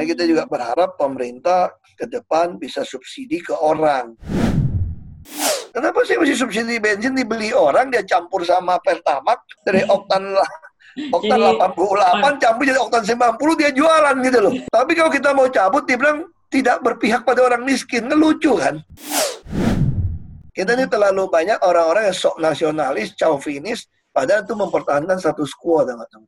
Makanya kita juga berharap pemerintah ke depan bisa subsidi ke orang. Kenapa sih mesti subsidi bensin dibeli orang dia campur sama pertamax dari oktan lah oktan Jadi- 88 campur jadi oktan 90 dia jualan gitu loh. Tapi kalau kita mau cabut dia bilang tidak berpihak pada orang miskin, kan lucu kan? Kita ini terlalu banyak orang-orang yang sok nasionalis, chauvinis, padahal itu mempertahankan status quo, tau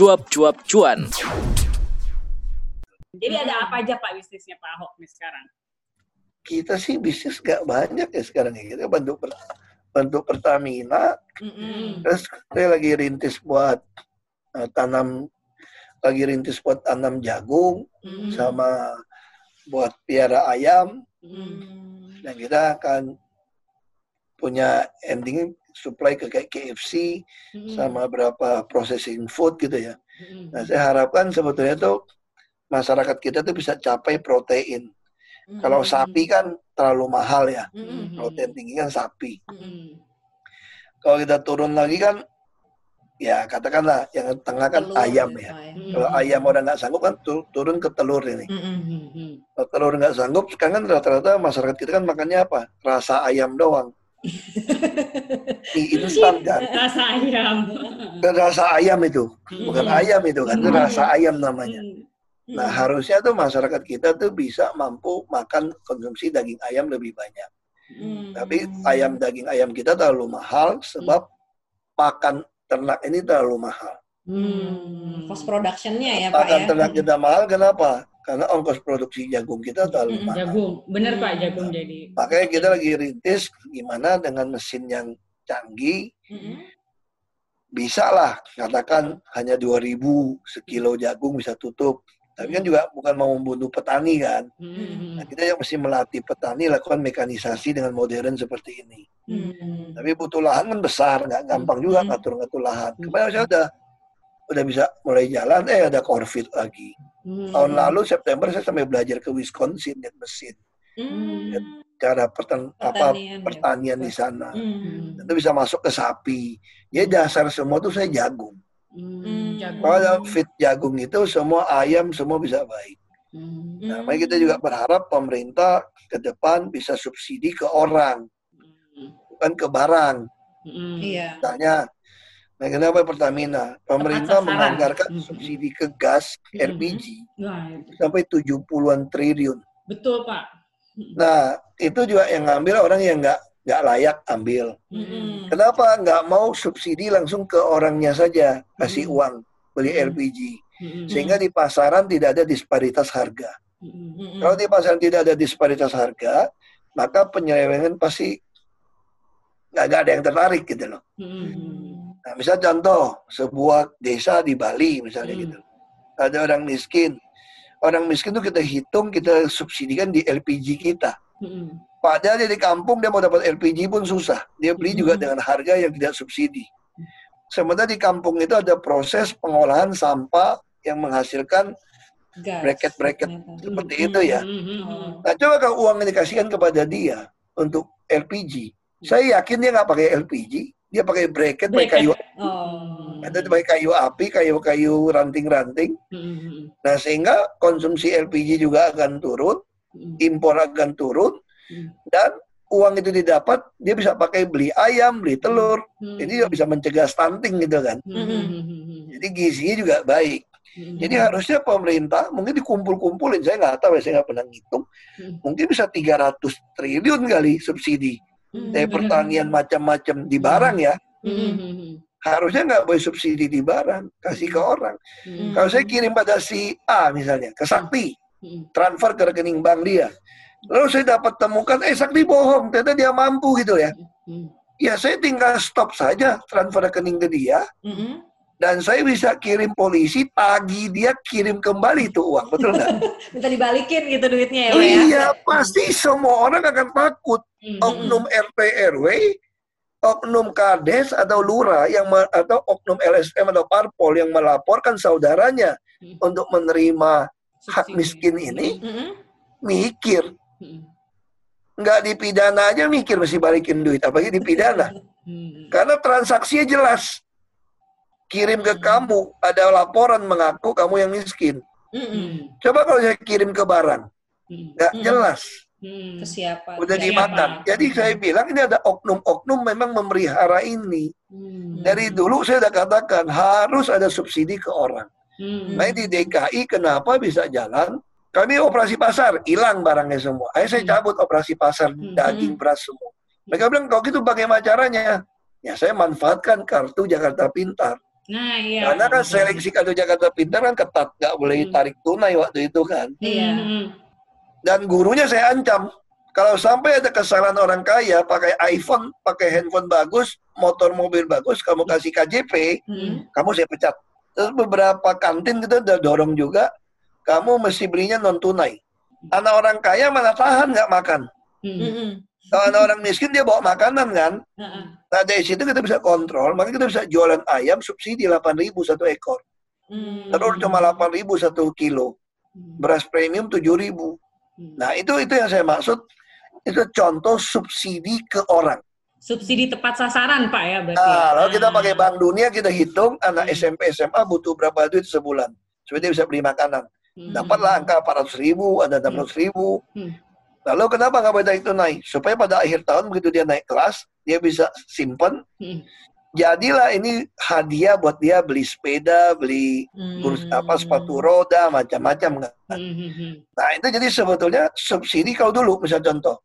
Cuap-cuap cuan. Jadi ada apa aja Pak bisnisnya Pak Ahok nih sekarang? Kita sih bisnis gak banyak ya sekarang ya. Kita bantu per- bantu Pertamina, Mm-mm. terus saya lagi rintis buat eh, tanam, lagi rintis buat tanam jagung, Mm-mm. sama buat piara ayam, Mm. dan kita akan punya ending supply ke kayak KFC Mm-mm. sama berapa processing food gitu ya. Mm-mm. Nah, saya harapkan sebetulnya tuh masyarakat kita tuh bisa capai protein. Kalau Mm-mm. sapi kan terlalu mahal ya, Mm-mm. protein tinggi kan sapi. Mm-mm. Kalau kita turun lagi kan, ya katakanlah yang tengah kan Telur ayam ya. Pak, Mm. Kalau ayam udah nggak sanggup kan tu- turun ke telur ini. Mm-mm. Kalau telur nggak sanggup, sekarang kan rata-rata masyarakat kita kan makannya apa? Rasa ayam doang. Mie instan kan. Rasa ayam. Dan rasa ayam itu, bukan ayam itu kan, itu rasa ayam namanya. Nah harusnya tuh masyarakat kita tuh bisa mampu makan konsumsi daging ayam lebih banyak. Mm. Tapi ayam daging ayam kita terlalu mahal sebab pakan ternak ini terlalu mahal. Mm. Cost productionnya ya Pak Pakan ya. ternak kita mahal kenapa? Karena ongkos produksi jagung kita terlalu mahal. Jagung, bener Pak jagung jadi. Makanya kita lagi rintis gimana dengan mesin yang canggih Mm-mm. bisa lah katakan hanya 2000 sekilo jagung bisa tutup. Tapi kan juga bukan mau membunuh petani kan. Mm-mm. Nah, kita yang mesti melatih petani lakukan mekanisasi dengan modern seperti ini. Mm. Tapi butuh lahan kan besar, nggak gampang juga ngatur-ngatur lahan. Kemarin saya udah udah bisa mulai jalan, eh ada COVID lagi. Mm. Tahun lalu September saya sampai belajar ke Wisconsin lihat mesin, Mm. cara pertan apa Pertanian ya. pertanian di sana. Mm. Itu bisa masuk ke sapi. Jadi dasar semua tuh saya jagung. Mm. Jagung. Kalau fit jagung itu semua ayam semua bisa baik. Mm. Nah, makanya kita juga berharap pemerintah ke depan bisa subsidi ke orang, bukan ke barang. Mm. Iya. Misalnya, nah kenapa Pertamina? Pemerintah menganggarkan subsidi ke gas Mm. LPG Nah, itu. sampai 70-an triliun. betul Pak. Nah, itu juga yang ngambil orang yang nggak nggak layak ambil. Mm. Kenapa nggak mau subsidi langsung ke orangnya saja kasih Mm. uang beli. LPG Mm. sehingga di pasaran tidak ada disparitas harga. Mm. Kalau di pasaran tidak ada disparitas harga, maka penyelewengan pasti nggak ada yang tertarik gitu loh. Mm. Nah, misal contoh sebuah desa di Bali misalnya Hmm. gitu, ada orang miskin, orang miskin itu kita hitung kita subsidikan di LPG kita. Mm. Padahal dia di kampung dia mau dapat LPG pun susah, dia beli juga Hmm. dengan harga yang tidak subsidi. Sementara di kampung itu ada proses pengolahan sampah yang menghasilkan bracket-bracket seperti itu ya. Mm. Nah, coba kalau uang yang dikasihkan kepada dia untuk LPG, saya yakin dia nggak pakai LPG, dia pakai bracket, pakai Bracket. kayu, Oh. ada pakai kayu api, kayu-kayu ranting-ranting. Mm. Nah, sehingga konsumsi LPG juga akan turun, Mm. impor akan turun, Hmm. dan uang itu didapat, dia bisa pakai beli ayam, beli telur, Mm. jadi juga bisa mencegah stunting gitu kan. Mm. Jadi gizinya juga baik. Mm. Jadi harusnya pemerintah mungkin dikumpul-kumpulin, saya nggak tahu, ya, saya nggak pernah ngitung, Hmm. mungkin bisa 300 triliun kali subsidi. Mm. Dari pertanian macam-macam di barang ya, Mm. harusnya nggak boleh subsidi di barang, kasih ke orang. Kalau saya kirim pada si A misalnya, ke Sakti, transfer ke rekening bank dia. Lalu saya dapat temukan, eh Sakti bohong, ternyata dia mampu gitu ya. Mm. Ya saya tinggal stop saja transfer rekening ke dia, dan saya bisa kirim polisi, tagih dia kirim kembali tuh uang, betul nggak? Minta dibalikin gitu duitnya ya, ya. iya, pasti semua orang akan takut. Mm. Oknum RT RW, oknum Kades atau Lurah yang atau oknum LSM atau Parpol yang melaporkan saudaranya Hmm. untuk menerima hak Subsidi. miskin ini, Mm-mm. mikir Hmm. Nggak dipidana aja mikir mesti balikin duit, apalagi dipidana. Hmm. Karena transaksinya jelas. Kirim ke kamu, ada laporan mengaku kamu yang miskin. Hmm. Coba kalau saya kirim ke barang, Hmm. nggak Hmm. jelas. Hmm. Ke siapa? Udah dimakan. Jadi saya bilang ini ada oknum-oknum memang memelihara ini. Hmm. Dari dulu saya udah katakan harus ada subsidi ke orang. Hmm. Nah di DKI kenapa bisa jalan? Kami operasi pasar, hilang barangnya semua. Ayo saya Hmm. cabut operasi pasar Hmm. daging beras semua. Mereka bilang kalau gitu bagaimana caranya? Ya saya manfaatkan kartu Jakarta Pintar. Nah, iya. Karena kan seleksi kartu Jakarta Pintar kan ketat, nggak boleh Hmm. tarik tunai waktu itu kan. Iya. Hmm. Dan gurunya saya ancam, kalau sampai ada kesalahan orang kaya pakai iPhone, pakai handphone bagus, motor mobil bagus, kamu kasih KJP, Hmm. kamu saya pecat. Terus beberapa kantin kita udah dorong juga, kamu mesti belinya non tunai. Anak orang kaya mana tahan nggak makan. Hmm. Mm-mm. Kalau anak orang miskin dia bawa makanan kan. Heeh. Nah dari situ kita bisa kontrol, maka kita bisa jualan ayam subsidi 8.000 satu ekor. Mm. Telur cuma 8.000 satu kilo, Hmm. beras premium 7.000. Hmm. Nah itu itu yang saya maksud, itu contoh subsidi ke orang. Subsidi tepat sasaran, Pak ya berarti. Nah, ya? kalau kita Ah. pakai Bank Dunia kita hitung anak Hmm. SMP SMA butuh berapa duit sebulan supaya dia bisa beli makanan. Hmm. Dapatlah angka 400 ribu, ada 600 ribu. Hmm. Lalu kenapa nggak boleh itu naik? Supaya pada akhir tahun begitu dia naik kelas, dia bisa simpen. Hmm. Jadilah ini hadiah buat dia beli sepeda, beli Mm. kursi apa sepatu roda, macam-macam. Hmm. Hmm. Hmm. Nah itu jadi sebetulnya subsidi kalau dulu misal contoh,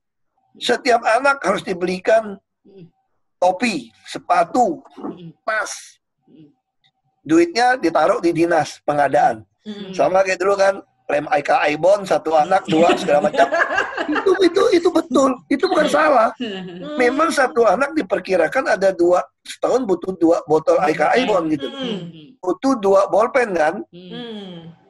setiap anak harus dibelikan Hmm. topi, sepatu, Hmm. Hmm. duitnya ditaruh di dinas pengadaan. Mm. Sama kayak dulu kan lem IKI bond satu anak dua segala macam. itu itu itu betul, itu bukan salah. Memang satu anak diperkirakan ada dua setahun butuh dua botol IKI bond gitu. Butuh dua bolpen kan.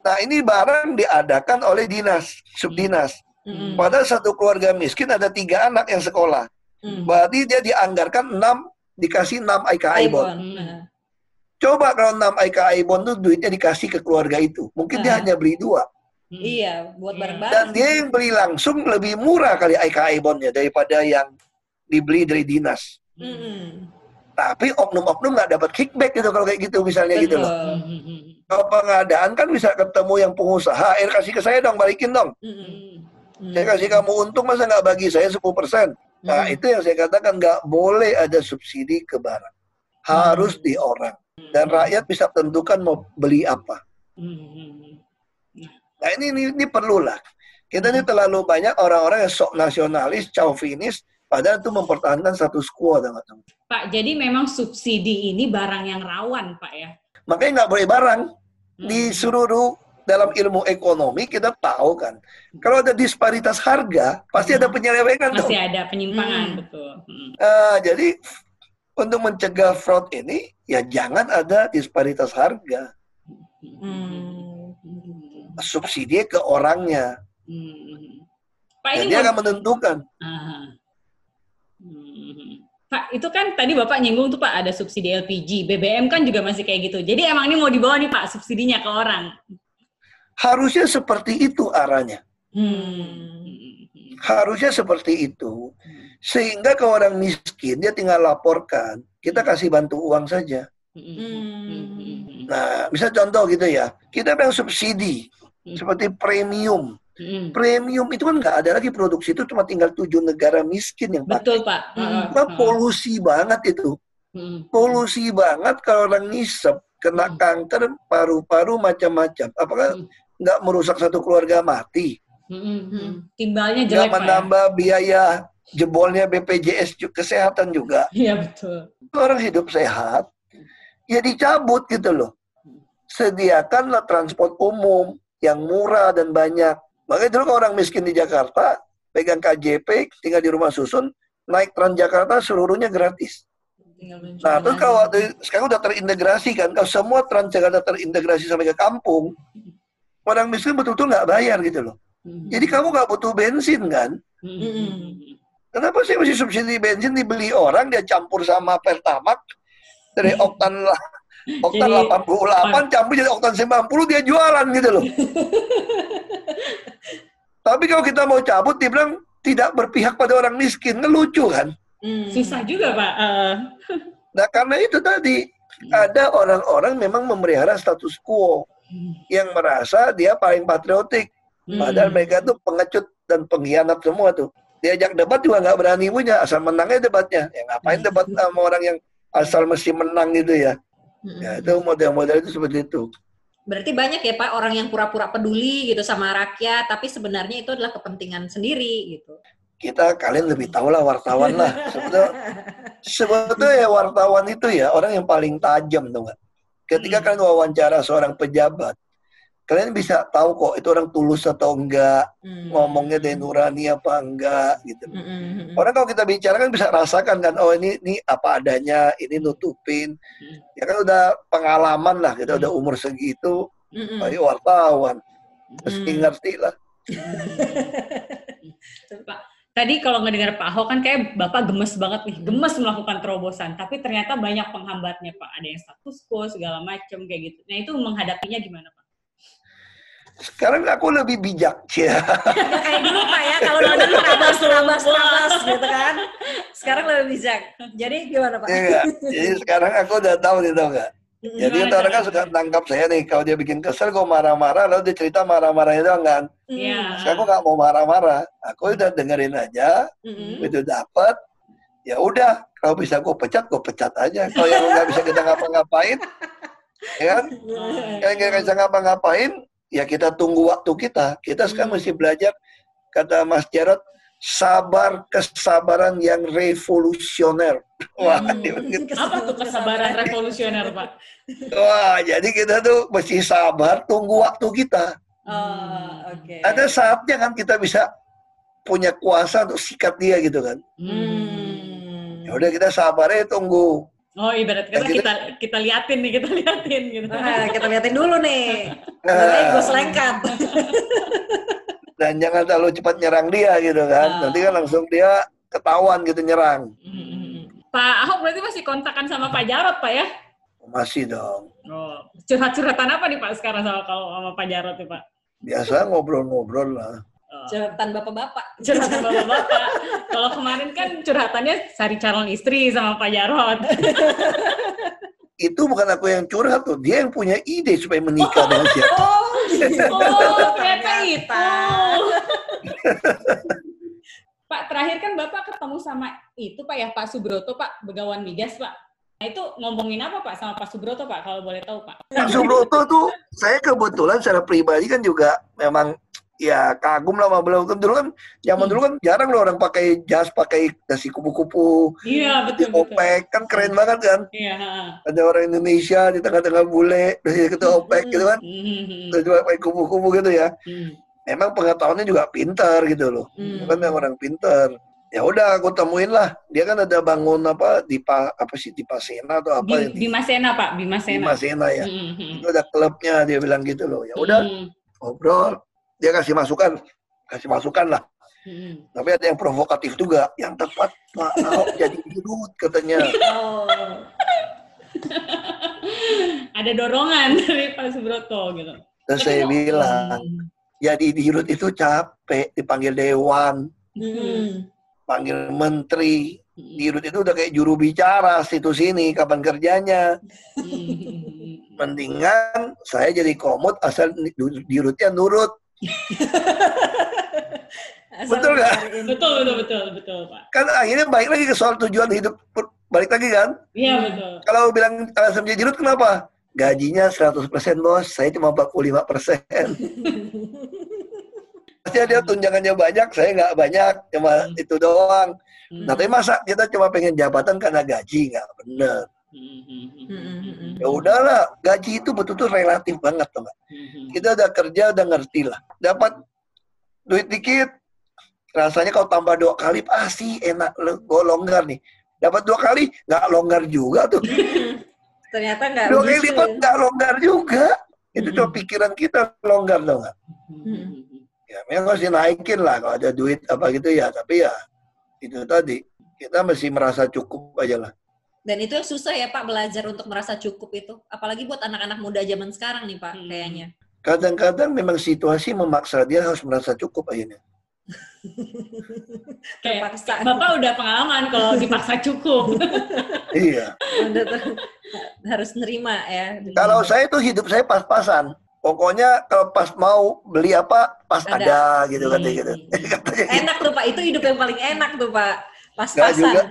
Nah ini barang diadakan oleh dinas, subdinas. Mm. Pada satu keluarga miskin ada tiga anak yang sekolah. Berarti dia dianggarkan enam dikasih enam IKI bond. Ibon. Hmm. Coba kalau enam IKI bond tuh duitnya dikasih ke keluarga itu, mungkin dia Ah. hanya beli dua. Hmm. Iya, buat Iya. bareng-bareng. Dan dia yang beli langsung lebih murah kali IKI bondnya daripada yang dibeli dari dinas. Mm-mm. Tapi oknum-oknum nggak dapat kickback gitu kalau kayak gitu misalnya gitu loh. Betul. Hmm. Hmm. Kalau pengadaan kan bisa ketemu yang pengusaha, eh kasih ke saya dong, balikin dong. Mm-mm. Hmm. Saya kasih kamu untung masa nggak bagi saya 10%. Nah Mm. itu yang saya katakan nggak boleh ada subsidi ke barang. Harus di orang. Dan rakyat bisa tentukan mau beli apa. Hmm. Nah ini ini, ini perlu lah. Kita ini terlalu banyak orang-orang yang sok nasionalis, chauvinis, padahal itu mempertahankan status quo. tau nggak, teman? Pak, jadi memang subsidi ini barang yang rawan, Pak ya? Makanya nggak boleh barang. Hmm. Di seluruh dalam ilmu ekonomi kita tahu kan, kalau ada disparitas harga, pasti ada penyelewengan dong. Masih ada penyimpangan, Hmm. betul. Hmm. Ah, jadi untuk mencegah fraud ini, ya jangan ada disparitas harga. Mm. Hmm. Subsidi ke orangnya. Hmm. Pak Dan ini dia akan menentukan. Hmm. Pak, itu kan tadi Bapak nyinggung tuh Pak ada subsidi LPG, BBM kan juga masih kayak gitu. Jadi emang ini mau dibawa nih Pak subsidinya ke orang. Harusnya seperti itu arahnya. Hmm. Harusnya seperti itu. Sehingga ke orang miskin, dia tinggal laporkan. Kita kasih bantu uang saja. Hmm. Nah, bisa contoh gitu ya. Kita bilang subsidi. Seperti premium. Hmm. Premium itu kan nggak ada lagi produksi itu cuma tinggal tujuh negara miskin yang pakai. Betul Pak. Hmm. Polusi banget itu. Hmm. Polusi banget kalau orang ngisep, kena Hmm. kanker, paru-paru macam-macam. Apakah Hmm. nggak merusak satu keluarga mati? Hmm, hmm, hmm. Timbalnya Nggak jelek Pak ya? menambah biaya jebolnya BPJS kesehatan juga. Iya betul. Orang hidup sehat, ya dicabut gitu loh. Sediakanlah transport umum yang murah dan banyak. Makanya dulu kalau orang miskin di Jakarta, pegang KJP, tinggal di rumah susun, naik Transjakarta seluruhnya gratis. Nah, terus kalau waktu sekarang udah terintegrasi kan, kalau semua Transjakarta terintegrasi sampai ke kampung, orang miskin betul-betul nggak bayar gitu loh. Hmm. Jadi kamu nggak butuh bensin kan? Hmm. Kenapa sih masih subsidi bensin dibeli orang dia campur sama Pertamax dari oktan lah oktan Jadi, 88 campur jadi oktan 90 dia jualan gitu loh. Tapi kalau kita mau cabut, dia bilang tidak berpihak pada orang miskin. Kan lucu kan? Hmm. Susah juga Pak. Eh, Nah karena itu tadi, ada orang-orang memang memelihara status quo yang merasa dia paling patriotik. Hmm. Padahal mereka tuh pengecut dan pengkhianat semua tuh. Diajak debat juga nggak berani punya, asal menangnya debatnya. Ya ngapain debat sama orang yang asal mesti menang gitu ya. Hmm. Ya itu model-model itu seperti itu. Berarti banyak ya Pak orang yang pura-pura peduli gitu sama rakyat, tapi sebenarnya itu adalah kepentingan sendiri gitu. Kita kalian lebih tahu lah wartawan lah. Sebetulnya, sebetulnya ya wartawan itu ya orang yang paling tajam tuh nggak. Ketika Hmm. kalian wawancara seorang pejabat, kalian bisa tahu kok itu orang tulus atau enggak, Hmm. ngomongnya dari nurani apa enggak gitu. Hmm, hmm, hmm. Orang kalau kita bicara kan bisa rasakan kan, oh ini ini apa adanya, ini nutupin. Hmm. Ya kan udah pengalaman lah, kita udah umur segitu, Hmm, hmm. ayo wartawan, mesti Hmm. ngerti lah. Pak, tadi kalau ngedengar Pak Ahok kan kayak Bapak gemes banget nih, gemes melakukan terobosan. Tapi ternyata banyak penghambatnya Pak. Ada yang status quo segala macam kayak gitu. Nah itu menghadapinya gimana Pak? Sekarang aku lebih bijak, ya. Kayak dulu Pak ya, kalau dulu dulu trabas, trabas, trabas gitu kan. Sekarang lebih bijak. Jadi gimana Pak? Iya nggak? Jadi sekarang aku udah tahu nih tau nggak? Jadi Gimana itu orang kan suka tangkap saya nih, kalau dia bikin kesel, gue marah-marah, lalu dia cerita marah-marahnya doang kan. Hmm. Iya. Sekarang aku nggak mau marah-marah, aku udah dengerin aja, Hmm. itu dapat, ya udah, kalau bisa gue pecat, gue pecat aja. Kalau yang nggak bisa kita ngapa-ngapain, ya kan? Kalau nggak bisa ngapa-ngapain, ya kita tunggu waktu kita. Kita sekarang Hmm. mesti belajar, kata Mas Jarod, sabar kesabaran yang revolusioner. Wah, Hmm. dia begitu. Apa tuh kesabaran revolusioner Pak? Wah, jadi kita tuh mesti sabar tunggu waktu kita. Oh, oke. Ada saatnya kan kita bisa punya kuasa untuk sikat dia gitu kan. Hmm. Ya udah kita sabar aja tunggu. Oh ibarat kata Ya, gitu. kita kita liatin nih, kita liatin gitu. Nah, kita liatin dulu nih. Nah, Namanya gue selengkat. dan jangan terlalu cepat nyerang dia gitu kan. Ah. Nanti kan langsung dia ketahuan gitu nyerang. Hmm. Pak Ahok berarti masih kontakan sama Pak Jarot Pak ya? Masih dong. Oh, curhat-curhatan apa nih Pak sekarang sama kalau sama Pak Jarot nih Pak? Biasa ngobrol-ngobrol lah. Oh. Curhatan bapak-bapak. curhatan bapak-bapak. Kalau kemarin kan curhatannya cari calon istri sama Pak Jarot. Itu bukan aku yang curhat tuh. Dia yang punya ide supaya menikah dengan siapa. Oh, Oh, ternyata itu. Pak, terakhir kan Bapak ketemu sama itu Pak ya, Pak Subroto Pak, Begawan Migas Pak. Nah itu ngomongin apa Pak sama Pak Subroto Pak, kalau boleh tahu Pak? Pak Subroto tuh saya kebetulan secara pribadi kan juga memang ya kagum lah sama beliau. Kan dulu kan zaman Hmm. dulu kan jarang loh orang pakai jas pakai dasi kupu-kupu. Iya, di betul, betul. opek kan keren banget kan. Iya, ada orang Indonesia di tengah-tengah bule dari ketua opek gitu kan. Hmm, terus juga pakai kupu-kupu gitu ya. Hmm, memang pengetahuannya juga pintar gitu loh. Hmm. kan yang orang pintar. Ya udah aku temuin lah. Dia kan ada bangun apa di pa, apa sih di Pasena atau apa Di, Bima Sena Pak, Bima di Sena. Masena ya Hmm, hmm, itu ada klubnya dia bilang gitu loh. Ya udah Hmm, ngobrol dia kasih masukan kasih masukan lah. Hmm. tapi ada yang provokatif juga yang tepat Pak. Ahok jadi dirut katanya. Oh. Ada dorongan dari Pak Subroto gitu. terus saya bilang jadi dirut itu capek dipanggil dewan. Hmm. panggil menteri. Hmm, dirut itu udah kayak juru bicara situ sini kapan kerjanya. Hmm, mendingan saya jadi komut asal di- dirutnya nurut Betul nggak? Betul, betul, betul, betul Pak. kan akhirnya balik lagi ke soal tujuan hidup balik lagi kan Iya Hmm. betul. kalau bilang alasan menjadi dirut kenapa gajinya 100% bos saya cuma 45% Pasti dia tunjangannya banyak, saya nggak banyak, cuma Hmm. itu doang. Hmm, Nah, tapi masa kita cuma pengen jabatan karena gaji nggak bener. Hmm, hmm, hmm, Hmm, hmm, hmm. Ya udahlah, gaji itu betul-betul relatif banget, tuh nggak? hmm, hmm. Kita udah kerja, udah ngerti lah. Dapat duit dikit, rasanya kalau tambah dua kali pasti enak, gue longgar nih. Dapat dua kali, nggak longgar juga tuh. Ternyata nggak Dua kali begitu lipat nggak longgar juga. Itu Hmm. cuma pikiran kita longgar dong nggak? Ya memang harus dinaikin lah kalau ada duit apa gitu ya. Tapi ya itu tadi kita mesti merasa cukup aja lah. Dan itu yang susah ya Pak belajar untuk merasa cukup itu. Apalagi buat anak-anak muda zaman sekarang nih Pak Hmm. kayaknya. Kadang-kadang memang situasi memaksa dia harus merasa cukup akhirnya. Kayak Terpaksa. Bapak udah pengalaman kalau dipaksa cukup. Iya. Harus nerima ya. Kalau saya tuh hidup saya pas-pasan. Pokoknya kalau pas mau beli apa pas Ada. ada, gitu katanya gitu. Hmm. Katanya gitu. enak tuh Pak, itu hidup yang paling enak tuh Pak. Nggak Pas-pasan. juga.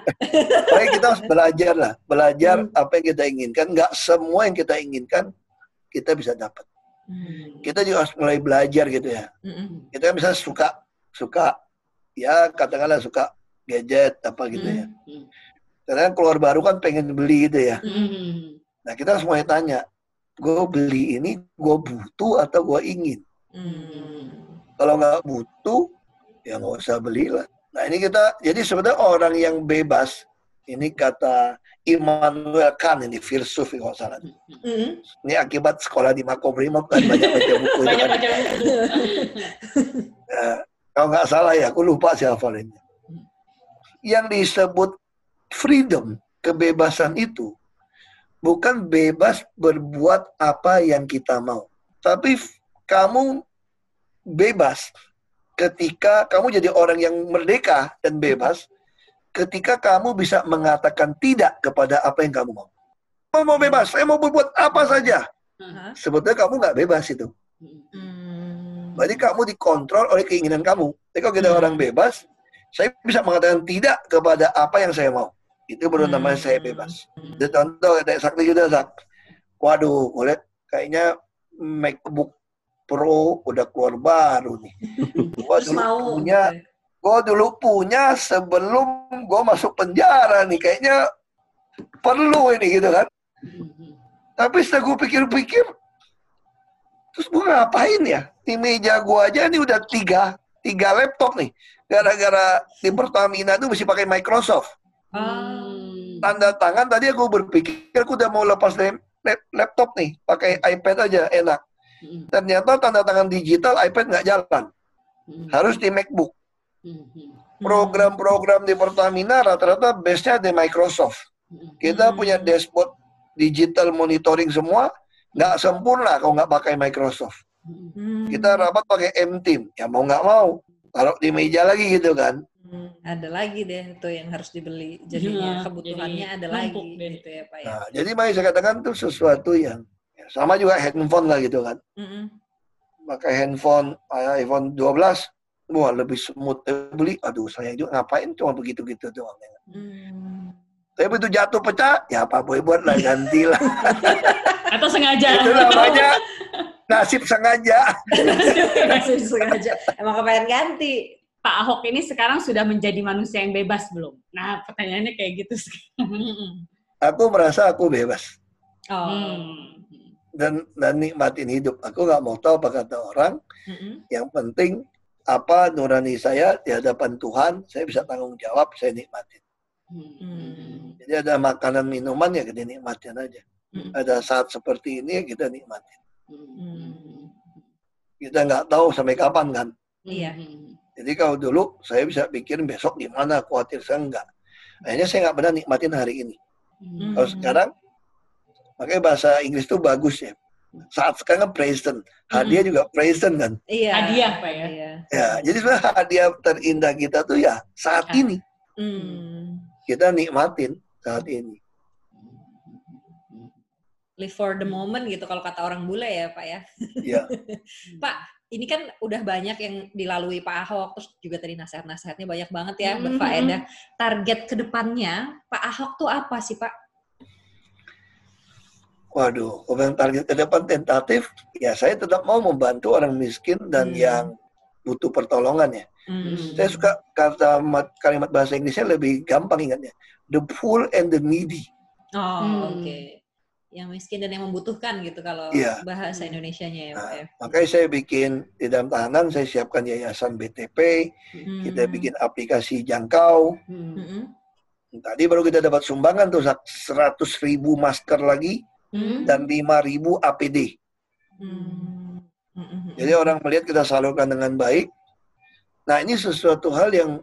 Makanya kita harus belajar lah, belajar Hmm. apa yang kita inginkan. Nggak semua yang kita inginkan kita bisa dapat. Hmm. Kita juga harus mulai belajar gitu ya. Mm-mm. Kita kan misalnya suka suka ya katakanlah suka gadget apa gitu ya. Hmm. Karena keluar baru kan pengen beli gitu ya. Hmm. Nah kita harus mulai tanya, gue beli ini gue butuh atau gue ingin? Hmm. Kalau nggak butuh, ya nggak usah belilah. Nah ini kita, jadi sebenarnya orang yang bebas, ini kata Immanuel Kant ini filsuf kalau salah. Mm-mm. Ini akibat sekolah di Makobrimob kan banyak baca buku. itu Banyak kan. baca buku. Ya, kalau nggak salah ya, aku lupa sih hafalannya. Yang disebut freedom, kebebasan itu, bukan bebas berbuat apa yang kita mau. Tapi kamu bebas ketika kamu jadi orang yang merdeka dan bebas ketika kamu bisa mengatakan tidak kepada apa yang kamu mau. Mau mau bebas, saya mau berbuat apa saja. Sebetulnya kamu nggak bebas itu. Hmm. Berarti kamu dikontrol oleh keinginan kamu. Jadi kalau kita Hmm. orang bebas, saya bisa mengatakan tidak kepada apa yang saya mau. Itu baru namanya saya bebas. Hmm. Itu contoh kayak Sakti juga Sak. Waduh, gue lihat kayaknya MacBook Pro udah keluar baru nih. Gua dulu mau punya, gitu. gue dulu punya sebelum gue masuk penjara nih. Kayaknya perlu ini gitu kan. Tapi setelah gue pikir-pikir, terus gue ngapain ya? Di meja gue aja nih udah tiga, tiga laptop nih. Gara-gara di Pertamina tuh mesti pakai Microsoft. Hmm. Tanda tangan tadi aku berpikir aku udah mau lepas dari lap- laptop nih, pakai iPad aja enak. Hmm. Ternyata tanda tangan digital iPad nggak jalan, harus di MacBook. Program-program di Pertamina rata-rata base-nya di Microsoft. Kita Hmm. punya dashboard digital monitoring semua, nggak sempurna kalau nggak pakai Microsoft. Hmm. Kita rapat pakai M-Team, ya mau nggak mau. Taruh di meja lagi gitu kan. Hmm, ada lagi deh tuh yang harus dibeli. Jadinya Iya, kebutuhannya jadi ada lagi deh. gitu ya Pak ya. Nah, jadi saya katakan itu sesuatu yang ya, sama juga handphone lah gitu kan. Mm-mm. Pakai handphone iPhone 12, wah lebih smooth Eh, beli. Aduh saya juga ngapain cuma begitu-gitu doang. Hmm. Tapi begitu jatuh pecah, ya apa boleh buat lah gantilah. Atau sengaja. itu namanya nasib sengaja. Langsung sengaja. Emang kepengen ganti. Pak Ahok ini sekarang sudah menjadi manusia yang bebas belum? Nah, pertanyaannya kayak gitu. Aku merasa aku bebas Oh. Hmm. Dan dan nikmatin hidup. Aku nggak mau tahu apa kata orang. Mm-mm. Yang penting apa nurani saya di hadapan Tuhan, saya bisa tanggung jawab, saya nikmatin. Hmm. Jadi ada makanan minuman ya kita nikmatin aja. Mm. Ada saat seperti ini ya kita nikmatin. Hmm. Kita nggak tahu sampai kapan kan. Iya. Jadi kalau dulu saya bisa pikir besok gimana, khawatir saya enggak. Akhirnya saya nggak pernah nikmatin hari ini. Hmm. Kalau sekarang, makanya bahasa Inggris itu bagus ya. Saat sekarang kan present, hadiah juga present kan. Iya. Hadiah, Pak ya? Iya. Ya, jadi sebenarnya hadiah terindah kita tuh ya saat Ah. ini Hmm. kita nikmatin saat ini. Live for the moment gitu kalau kata orang bule ya Pak ya. Ya, Pak, ini kan udah banyak yang dilalui Pak Ahok, terus juga tadi nasihat-nasihatnya banyak banget ya, Mhm. berfaedah. Target ke depannya Pak Ahok tuh apa sih Pak? Waduh, kalau yang target ke depan tentatif, ya saya tetap mau membantu orang miskin dan Hmm. yang butuh pertolongan ya. Hmm. Saya suka kata mat- kalimat bahasa Inggrisnya lebih gampang ingatnya. The poor and the needy. Oh, Hmm. oke. Yang miskin dan yang membutuhkan gitu kalau Iya. bahasa Indonesianya ya Pak Nah, ya. makanya saya bikin di dalam tahanan, saya siapkan yayasan BTP, kita Hmm. bikin aplikasi jangkau. Mm-mm. Tadi baru kita dapat sumbangan tuh 100 ribu masker lagi Hmm. dan 5 ribu APD. Hmm. Jadi orang melihat kita salurkan dengan baik. Nah ini sesuatu hal yang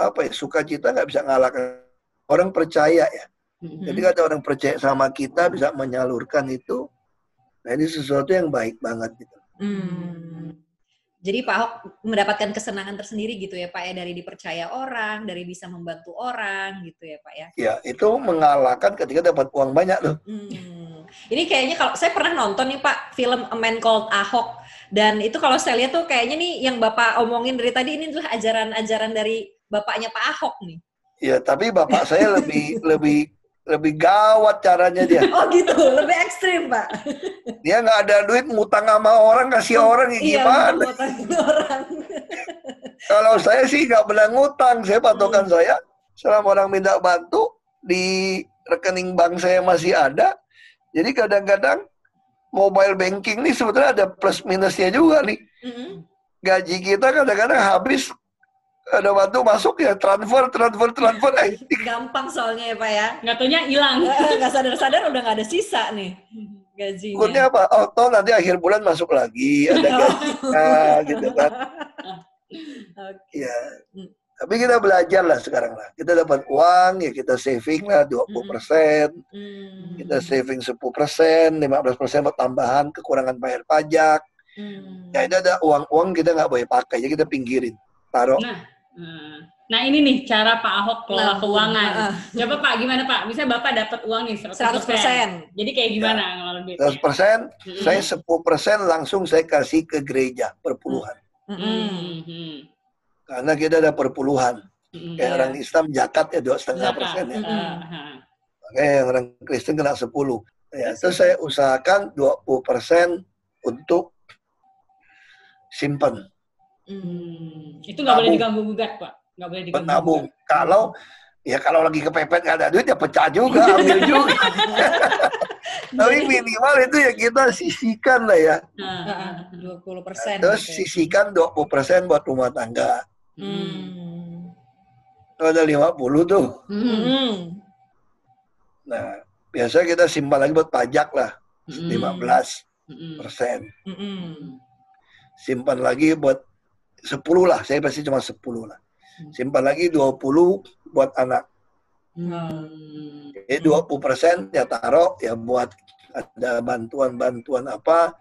apa ya sukacita nggak bisa ngalahkan orang percaya ya. Mm-mm. Jadi kalau orang percaya sama kita bisa menyalurkan itu. Nah ini sesuatu yang baik banget gitu. Hmm. Jadi Pak Ahok mendapatkan kesenangan tersendiri gitu ya Pak ya dari dipercaya orang, dari bisa membantu orang gitu ya Pak ya. Ya, itu mengalahkan ketika dapat uang banyak loh. Hmm. Ini kayaknya kalau saya pernah nonton nih Pak film A Man Called Ahok dan itu kalau saya lihat tuh kayaknya nih yang Bapak omongin dari tadi ini adalah ajaran-ajaran dari bapaknya Pak Ahok nih. Ya, tapi bapak saya lebih lebih lebih gawat caranya dia. Oh gitu, lebih ekstrim Pak. Dia nggak ada duit ngutang sama orang kasih orang ya Iya, gimana? ngutangin orang. Kalau saya sih nggak pernah ngutang. Saya patokan saya selama orang minta bantu di rekening bank saya masih ada. Jadi kadang-kadang mobile banking nih sebetulnya ada plus minusnya juga nih. Mm-mm. Gaji kita kadang-kadang habis ada bantu masuk ya transfer transfer transfer eh Gampang soalnya ya Pak ya. Nggak taunya hilang. Nggak sadar-sadar udah nggak ada sisa nih gajinya. Ikutnya apa? Oh, toh nanti akhir bulan masuk lagi ada gajinya gitu kan. Oke. Ya. Tapi kita belajar lah sekarang lah. Kita dapat uang ya kita saving lah 20 persen. Hmm. Kita saving 10 persen, 15 persen buat tambahan kekurangan bayar pajak. Hmm. Ya itu ada uang-uang kita nggak boleh pakai, jadi kita pinggirin. Taruh. Nah, nah. Ini nih cara Pak Ahok kelola keuangan. Heeh. Coba Pak gimana Pak? Misalnya Bapak dapat uang nih 100%. 100%. Jadi kayak gimana ngelola duit? 100 persen, Mm-mm. saya 10 persen langsung saya kasih ke gereja perpuluhan. Mm-mm. Hmm. Karena kita ada perpuluhan. Hmm. Kayak Iya. orang Islam zakat ya dua setengah Zakat. persen ya. Mm-mm. Ah, Makanya yang orang Kristen kena 10. Ya, terus saya usahakan 20 persen untuk simpan, hmm. Itu nggak boleh diganggu gugat Pak. Nggak boleh diganggu. nabung. gugat. Kalau ya kalau lagi kepepet nggak ada duit ya pecah juga, ambil juga. Tapi minimal itu ya kita sisihkan lah ya. Dua puluh persen. Terus sisihkan 20 persen buat rumah tangga. Hmm. Kalau ada 50 tuh. Hmm. Nah, biasa kita simpan lagi buat pajak lah, Hmm. 15 Hmm. persen. Hmm. Simpan lagi buat 10 lah, saya pasti cuma 10 lah. Simpan lagi 20 buat anak. Hmm. Jadi 20 persen ya taruh ya buat ada bantuan-bantuan apa.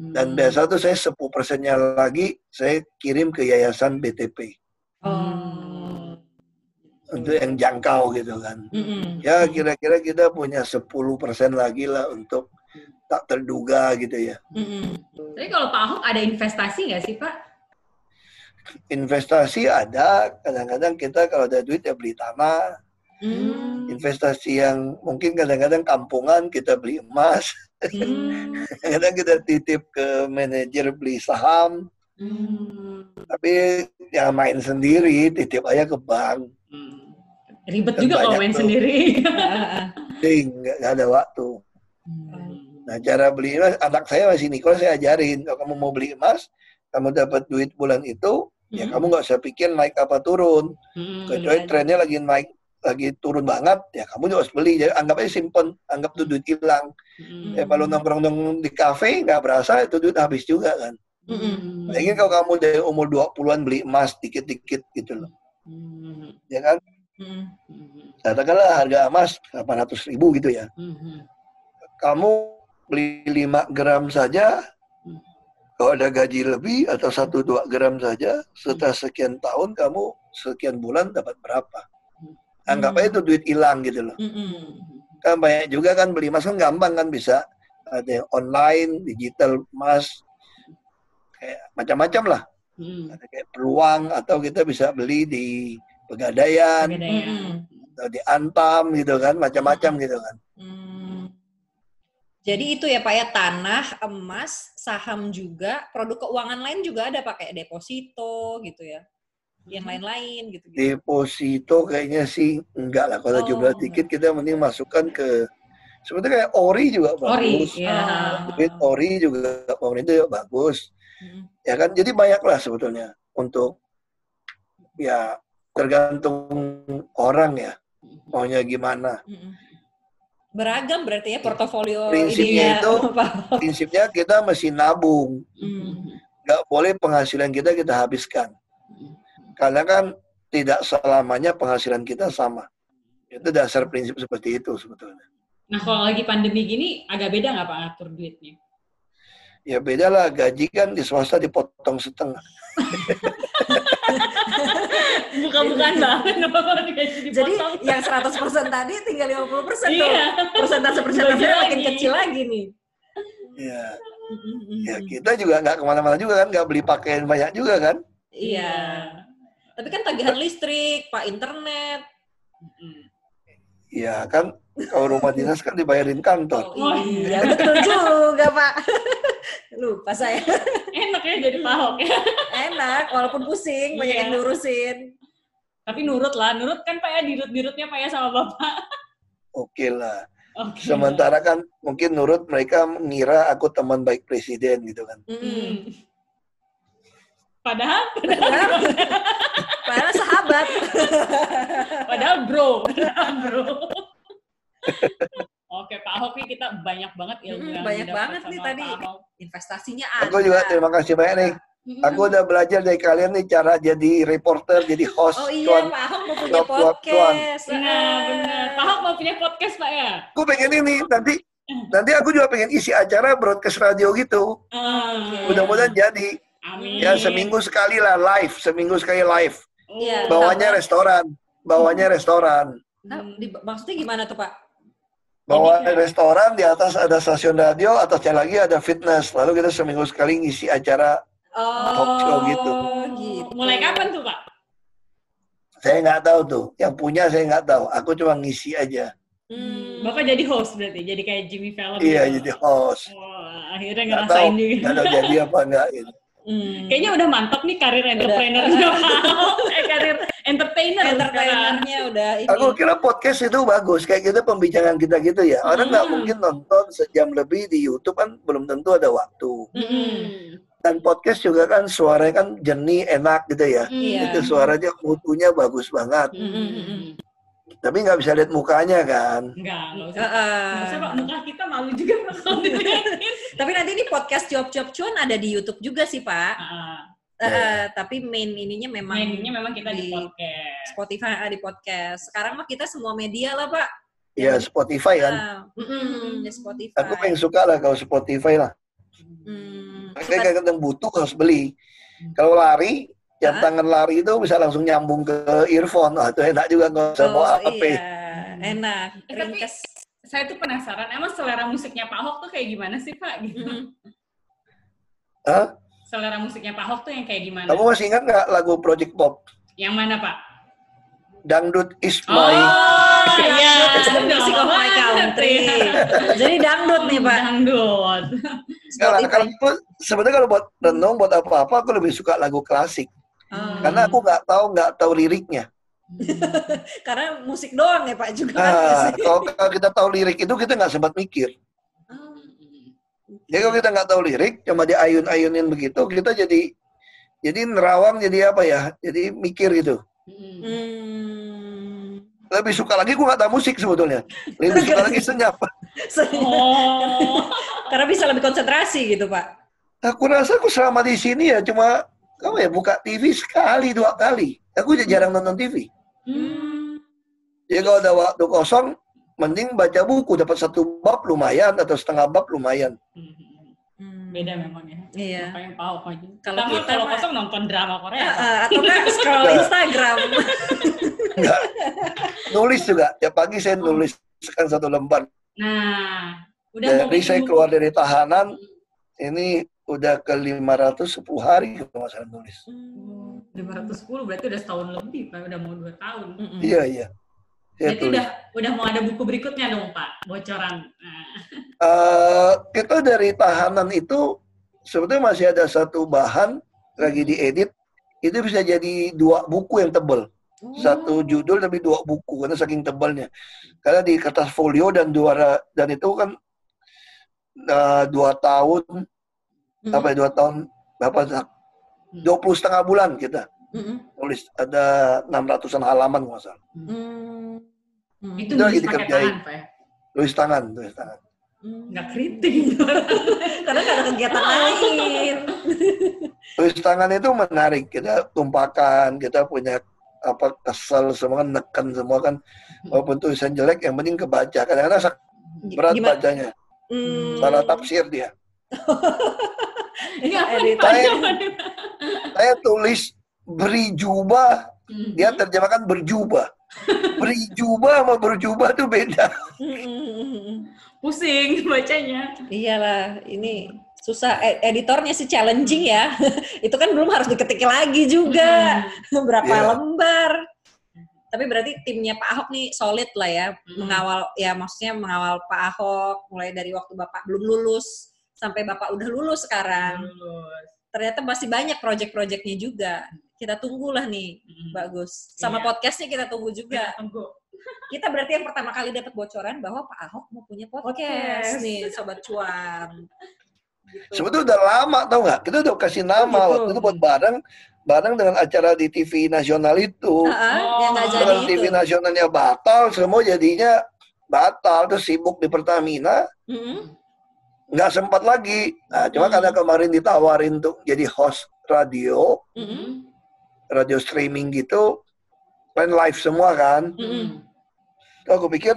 Dan Hmm. biasa tuh saya 10 persennya lagi saya kirim ke yayasan BTP. Oh. Untuk yang jangkau gitu kan. Hmm. Ya kira-kira kita punya 10 persen lagi lah untuk tak terduga gitu ya. Hmm. Tapi kalau Pak Ahok ada investasi nggak sih Pak? Investasi ada, kadang-kadang kita kalau ada duit ya beli tanah. Hmm. Investasi yang mungkin kadang-kadang kampungan kita beli emas. Hmm. Kadang kita titip ke manajer beli saham. Hmm. Tapi yang main sendiri titip aja ke bank. Hmm. Ribet Kan juga kalau main tuh. sendiri. Nggak nggak ada waktu. Hmm. Nah cara beli emas, anak saya masih Nikola saya ajarin. Kalau kamu mau beli emas, kamu dapat duit bulan itu, ya Hmm. kamu nggak usah pikir naik apa turun. Hmm. Kecuali trennya lagi naik, lagi turun banget, ya kamu juga harus beli. Jadi anggap aja simpen, anggap itu duit hilang. Hmm. Ya kalau nongkrong-nongkrong di kafe nggak berasa itu duit habis juga kan. Hmm. Lagi kalau kamu dari umur 20-an beli emas dikit-dikit gitu loh. Hmm. Ya kan? Hmm. Katakanlah harga emas 800 ribu gitu ya. Hmm. Kamu beli 5 gram saja. Kalau ada gaji lebih atau 1-2 gram saja, setelah sekian tahun kamu sekian bulan dapat berapa. Anggap aja itu duit hilang gitu loh. Hmm. Kan banyak juga kan beli emas kan gampang kan bisa. Ada yang online, digital emas, kayak macam-macam lah. Hmm. Ada kayak peluang atau kita bisa beli di pegadaian. Hmm. atau di Antam gitu kan, macam-macam gitu kan. Hmm. Jadi itu ya Pak ya tanah, emas, saham juga, produk keuangan lain juga ada pakai deposito gitu ya. Yang lain-lain gitu. gitu. Deposito kayaknya sih enggak lah. Kalau Oh, jumlah dikit kita mending masukkan ke sebetulnya kayak ori juga Ori, bagus. ya. Duit ori juga pemerintah juga bagus. Hmm. Ya kan, jadi banyak lah sebetulnya untuk ya tergantung orang ya maunya gimana. Mm-mm. Beragam berarti ya portofolio Prinsipnya ininya, itu prinsipnya kita mesti nabung. Hmm. Nggak boleh penghasilan kita kita habiskan. Karena kan tidak selamanya penghasilan kita sama. Itu dasar prinsip seperti itu sebetulnya. Nah kalau lagi pandemi gini agak beda nggak Pak ngatur duitnya? Ya beda lah, gaji kan di swasta dipotong setengah. Bukan-bukan banget Jadi yang 100% tadi tinggal 50% tuh. Iya. Persentase-persentasenya Bagi makin kecil lagi nih. Ya, Mm-mm. ya kita juga nggak ke mana-mana juga kan, nggak beli pakaian banyak juga kan. Iya. Tapi kan tagihan listrik, Pak internet. Mm. Ya kan, kalau rumah dinas kan dibayarin kantor. Oh, iya, betul juga, Pak. Lupa saya. Enak ya jadi Pak Ahok ya. Enak, walaupun pusing, banyak Iya. yang ngurusin. Tapi nurut lah, nurut kan Pak ya dirut-dirutnya Pak ya sama Bapak. Oke lah. Oke. Sementara kan mungkin nurut mereka mengira aku teman baik presiden gitu kan. Hmm. Padahal, Padahal, padahal sahabat. padahal bro, padahal bro. Oke, Pak Ahok nih kita banyak banget ilmu Mm, yang banyak banget nih tadi. Investasinya ada. Aku juga terima kasih banyak nih. Aku udah belajar dari kalian nih cara jadi reporter, jadi host. Oh iya, cuan. Pak Ahok mau punya podcast. Nah, Ah. benar. Pak Ahok mau punya podcast, Pak ya? Aku pengen ini nanti nanti aku juga pengen isi acara broadcast radio gitu. Ah, Mudah-mudahan jadi. Amin. Ya seminggu sekali lah live, seminggu sekali live. Oh, Iya. Bawanya restoran, bawanya restoran. Nah, di- maksudnya gimana tuh, Pak? Bawa Jadi- restoran di atas ada stasiun radio, atasnya lagi ada fitness. Lalu kita seminggu sekali ngisi acara. Oh, Talk show gitu. gitu. Mulai kapan tuh, Pak? Saya nggak tahu tuh. Yang punya saya nggak tahu. Aku cuma ngisi aja. Hmm. Bapak jadi host berarti, jadi kayak Jimmy Fallon. Iya gitu. jadi host. Wah, akhirnya Nggak tahu. ngerasain juga. Nggak tahu jadi apa enggak gitu. Hmm. Kayaknya udah mantap nih karir Ahok. eh, karir entertainer. Entertainernya udah ini. Aku kira podcast itu bagus. Kayak gitu pembicaraan kita gitu ya. Orang nggak Hmm. mungkin nonton sejam lebih di YouTube kan belum tentu ada waktu. Mm-mm. Dan podcast juga kan suaranya kan jernih, enak gitu ya. Iya. Itu suaranya mutunya bagus banget. Mm-mm. Tapi nggak bisa lihat mukanya kan. Enggak, enggak usah. Heeh. Nggak usah, Pak. Muka kita malu juga Pak, kalau. Tapi nanti ini podcast cuap-cuap cuan ada di YouTube juga sih, Pak. Ah, Ya, Eh, tapi main ininya memang mainnya memang kita di di podcast. Spotify ah, di podcast. Sekarang mah kita semua media lah, Pak. Ya Spotify kan. Ah, mm-mm, di Spotify. Aku pengen suka lah kalau Spotify lah. Hmm, suka- kadang butuh harus beli. Kalau lari, jam Hah? tangan lari itu bisa langsung nyambung ke earphone. Wah, itu enak juga nggak usah bawa Oh, HP. iya. Enak. Eh, tapi saya tuh penasaran, emang selera musiknya Pak Ahok tuh kayak gimana sih Pak? Gitu. Hah? Selera musiknya Pak Ahok tuh yang kayak gimana? Kamu masih ingat nggak lagu Project Pop? Yang mana Pak? Dangdut is Oh, my iya. It's the music of my country. Jadi dangdut nih, Pak. Dangdut. Spotify. kalau aku sebenarnya kalau buat renung buat apa-apa aku lebih suka lagu klasik Oh. karena aku nggak tahu nggak tahu liriknya. Karena musik doang ya, Pak juga. Nah, kalau kalau kita tahu lirik itu kita nggak sempat mikir. Oh. Jadi kalau kita nggak tahu lirik, cuma diayun-ayunin begitu, kita jadi jadi nerawang jadi apa ya? Jadi mikir gitu. Mm. Hmm. Lebih suka lagi aku nggak tahu musik sebetulnya. Lebih suka lagi senyap. Oh. Karena bisa lebih konsentrasi gitu, Pak. Aku rasa aku selama di sini ya cuma kamu ya buka TV sekali dua kali. Aku udah jarang nonton TV. Hmm. Jadi kalau ada waktu kosong, mending baca buku dapat satu bab lumayan atau setengah bab lumayan. Hmm. Beda memang ya. Iya. Aja. Kalau kita kalau mah- kosong nonton drama Korea. Ah, atau kan scroll Instagram. Enggak. Nulis juga. Tiap pagi saya nuliskan satu lembar. Nah, udah mau Jadi saya keluar dari tahanan, ini udah ke 510 hari kalau nggak salah nulis. Oh, 510 berarti udah setahun lebih Pak, udah mau dua tahun. Mm-mm. Iya, iya. Saya Berarti tulis. udah udah mau ada buku berikutnya dong Pak, bocoran. Eh, kita dari tahanan itu sebetulnya masih ada satu bahan lagi diedit itu bisa jadi dua buku yang tebal Oh. satu judul tapi dua buku karena saking tebalnya karena di kertas folio dan dua dan itu kan eh, dua tahun Apa ya, dua tahun berapa dua puluh setengah bulan kita nulis ada 600an halaman nggak salah Mm. Mm. itu nulis pakai tangan Pak ya? tulis tangan tulis tangan Mm. Nggak keriting. Karena nggak ada kegiatan lain. tulis tangan itu menarik kita tumpahkan kita punya apa kesel semua kan neken semua kan walaupun tulisan jelek yang penting kebaca kadang-kadang berat Gimana? bacanya Hmm. salah tafsir dia Pak? Saya-? Saya tulis beri jubah, dia terjemahkan berjubah. Beri jubah sama berjubah tuh beda. Pusing bacanya. Iyalah, ini susah. E- editornya sih challenging ya. Itu kan belum harus diketik lagi juga. Berapa Iya. lembar. Tapi berarti timnya Pak Ahok nih solid lah ya. Hmm. Mengawal, ya maksudnya mengawal Pak Ahok mulai dari waktu Bapak belum lulus sampai Bapak udah lulus sekarang. Lulus. Ternyata masih banyak project-projectnya juga. Kita tunggulah nih, Mhm. bagus. Sama Iya. podcastnya kita tunggu juga. Kita tunggu. Kita berarti yang pertama kali dapat bocoran bahwa Pak Ahok mau punya podcast, Podcast. nih, Sobat Cuan. Gitu. Sebetulnya udah lama tau nggak? Kita udah kasih nama Oh, gitu. waktu itu buat bareng bareng dengan acara di TV nasional itu. Oh. itu. TV nasionalnya batal, semua jadinya batal terus sibuk di Pertamina Mm-mm. Nggak sempat lagi. Nah, cuma Hmm. karena kemarin ditawarin tuh jadi host radio, Mm-mm. radio streaming gitu, kan live semua kan. Mm-mm. Terus aku pikir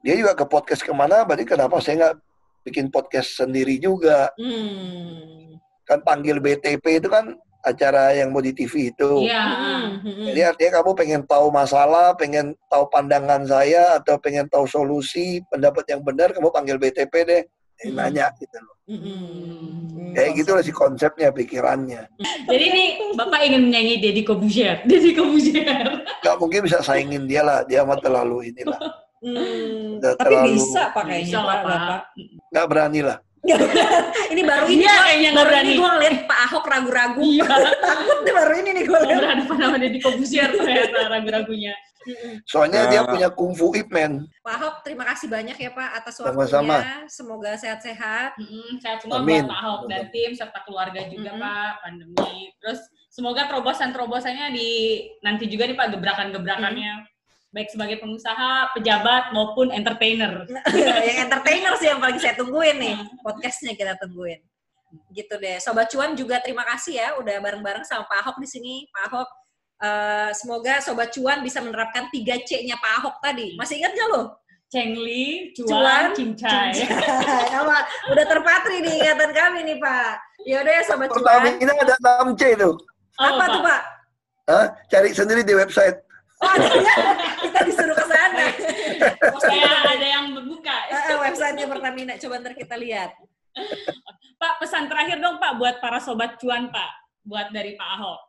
dia juga ke podcast ke mana, berarti kenapa saya nggak bikin podcast sendiri juga? Hmm. Kan panggil BTP itu kan acara yang mau di TV itu. Mm-mm. Jadi artinya kamu pengen tahu masalah, pengen tahu pandangan saya, atau pengen tahu solusi, pendapat yang benar, kamu panggil BTP deh. Eh, Hmm. Nanya gitu loh. Mm-mm. Kayak gitu lah si konsepnya, pikirannya. Jadi nih Bapak ingin menyanyi Deddy Kobuzier. Deddy Kobuzier. Gak mungkin bisa saingin dia lah, dia mah terlalu inilah. Hmm, Udah tapi terlalu- bisa pak kayaknya Bisa lah, Pak. Gak berani lah. ini baru ini gua- kayaknya baru berani. ini gue ngeliat Pak Ahok ragu-ragu Iya. takut nih baru ini nih gue lihat berhadapan sama Deddy Kobuzier ternyata ragu-ragunya. Soalnya Ya. dia punya kungfu Ip Man. Pak Ahok terima kasih banyak ya Pak atas Sama-sama. waktunya semoga sehat-sehat Mm-mm, Sehat semua Amin. buat Pak Ahok dan tim serta keluarga juga Mm-mm. Pak pandemi. Terus semoga terobosan-terobosannya di nanti juga nih Pak gebrakan-gebrakannya baik sebagai pengusaha, pejabat maupun entertainer. yang entertainer sih yang paling saya tungguin nih podcastnya kita tungguin gitu deh sobat cuan juga terima kasih ya udah bareng-bareng sama Pak Ahok di sini Pak Ahok eh, semoga sobat cuan bisa menerapkan 3 C-nya Pak Ahok tadi masih ingat gak lo Cengli, Cuan, cincai. Udah terpatri di ingatan kami nih Pak yaudah ya sobat Pertama cuan ini ada 6C tuh. apa tuh Pak Hah? Cari sendiri di website. Oh, ada ya? kita disuruh ke sana. Kayak ada yang. Eh, eh, Websitenya Pertamina, coba ntar kita lihat. Pak, pesan terakhir dong Pak buat para sobat cuan Pak, buat dari Pak Ahok.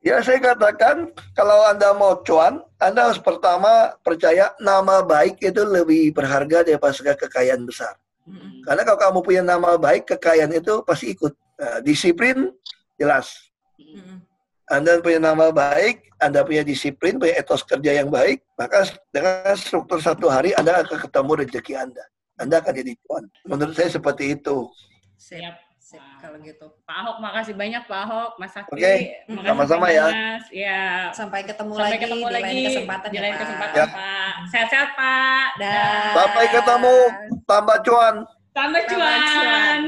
Ya saya katakan kalau Anda mau cuan, Anda harus pertama percaya nama baik itu lebih berharga daripada segala kekayaan besar. Karena kalau kamu punya nama baik, kekayaan itu pasti ikut. Nah, disiplin jelas. Anda punya nama baik, Anda punya disiplin, punya etos kerja yang baik, maka dengan struktur satu hari Anda akan ketemu rezeki Anda. Anda akan jadi cuan. Menurut saya seperti itu. Siap. Sip kalau gitu. Pak Ahok, makasih banyak Pak Ahok, Mas Sakti. Oke, makasih sama-sama ya. Mas. Ya. Sampai ketemu Sampai lagi ketemu di lagi lain kesempatan di ya, lain Pak. kesempatan, Ya. Pak. Sehat-sehat, Pak. Dah. Sampai ketemu, tambah cuan. Tambah Tambah cuan. cuan.